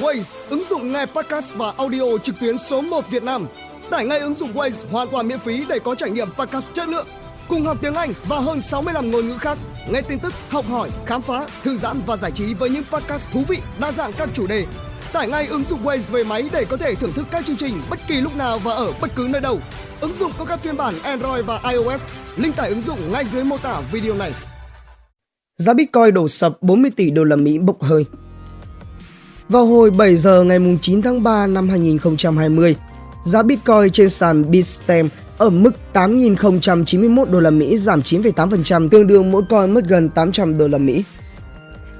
Waze, ứng dụng nghe podcast và audio trực tuyến số 1 Việt Nam. Tải ngay ứng dụng Waze hoàn toàn miễn phí để có trải nghiệm podcast chất lượng. Cùng học tiếng Anh và hơn 65 ngôn ngữ khác. Nghe tin tức, học hỏi, khám phá, thư giãn và giải trí với những podcast thú vị, đa dạng các chủ đề. Tải ngay ứng dụng Waze về máy để có thể thưởng thức các chương trình bất kỳ lúc nào và ở bất cứ nơi đâu. Ứng dụng có các phiên bản Android và iOS. Link tải ứng dụng ngay dưới mô tả video này. Giá Bitcoin đổ sập 40 tỷ đô la Mỹ bốc hơi. Vào hồi 7 giờ ngày 9 tháng 3 năm 2020, giá Bitcoin trên sàn Bitstamp ở mức 8.091 đô la Mỹ giảm 9,8%, tương đương mỗi coin mất gần 800 đô la Mỹ.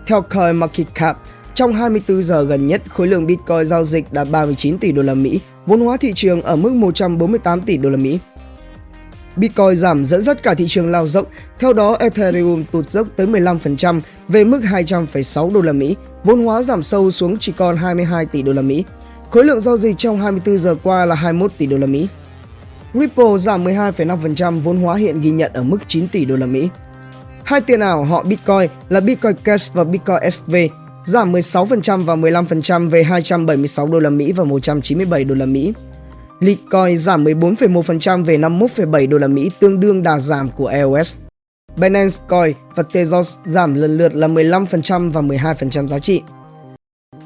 Theo CoinMarketCap, trong 24 giờ gần nhất, khối lượng Bitcoin giao dịch đạt 39 tỷ đô la Mỹ, vốn hóa thị trường ở mức 148 tỷ đô la Mỹ. Bitcoin giảm dẫn dắt cả thị trường lao dốc, theo đó Ethereum tụt dốc tới 15% về mức 200,6 đô la Mỹ, vốn hóa giảm sâu xuống chỉ còn 22 tỷ đô la Mỹ. Khối lượng giao dịch trong 24 giờ qua là 21 tỷ đô la Mỹ. Ripple giảm 12,5%, vốn hóa hiện ghi nhận ở mức 9 tỷ đô la Mỹ. Hai tiền ảo họ Bitcoin là Bitcoin Cash và Bitcoin SV giảm 16% và 15% về 276 đô la Mỹ và 197 đô la Mỹ. Litecoin giảm 14,1% về 51,7 đô la Mỹ tương đương đà giảm của EOS. Binance Coin và Tezos giảm lần lượt là 15% và 12% giá trị.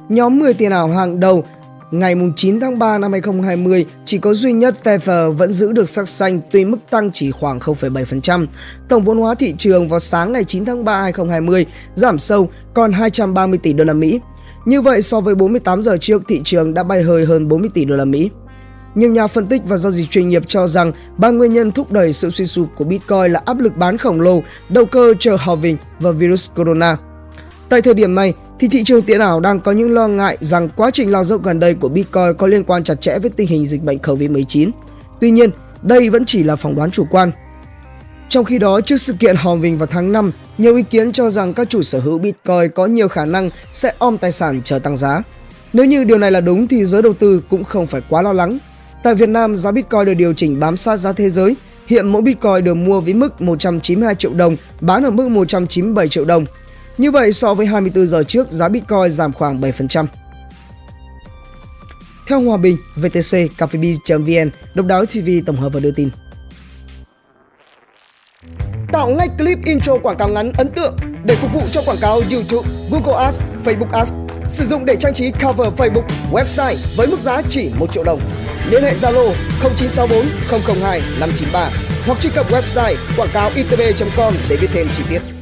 Nhóm 10 tiền ảo hàng đầu ngày 9 tháng 3 năm 2020 chỉ có duy nhất Tether vẫn giữ được sắc xanh tuy mức tăng chỉ khoảng 0,7%. Tổng vốn hóa thị trường vào sáng ngày 9 tháng 3 2020 giảm sâu còn 230 tỷ đô la Mỹ. Như vậy so với 48 giờ trước thị trường đã bay hơi hơn 40 tỷ đô la Mỹ. Nhiều nhà phân tích và giao dịch chuyên nghiệp cho rằng ba nguyên nhân thúc đẩy sự suy sụp của Bitcoin là áp lực bán khổng lồ, đầu cơ chờ halving và virus corona. Tại thời điểm này, thì thị trường tiền ảo đang có những lo ngại rằng quá trình lao dốc gần đây của Bitcoin có liên quan chặt chẽ với tình hình dịch bệnh COVID-19. Tuy nhiên, đây vẫn chỉ là phỏng đoán chủ quan. Trong khi đó, trước sự kiện halving vào tháng 5, nhiều ý kiến cho rằng các chủ sở hữu Bitcoin có nhiều khả năng sẽ om tài sản chờ tăng giá. Nếu như điều này là đúng thì giới đầu tư cũng không phải quá lo lắng Tại Việt Nam, giá Bitcoin được điều chỉnh bám sát giá thế giới. Hiện mỗi Bitcoin được mua với mức 192 triệu đồng, bán ở mức 197 triệu đồng. Như vậy, so với 24 giờ trước, giá Bitcoin giảm khoảng 7%. Theo Hòa Bình, VTC, cafebiz.vn, Độc đáo TV tổng hợp và đưa tin. Tạo ngay clip intro quảng cáo ngắn ấn tượng để phục vụ cho quảng cáo YouTube, Google Ads, Facebook Ads Sử dụng để trang trí cover Facebook, website với mức giá chỉ 1 triệu đồng. Liên hệ Zalo 0964 002 593 hoặc truy cập website quảng cáo itb.com để biết thêm chi tiết.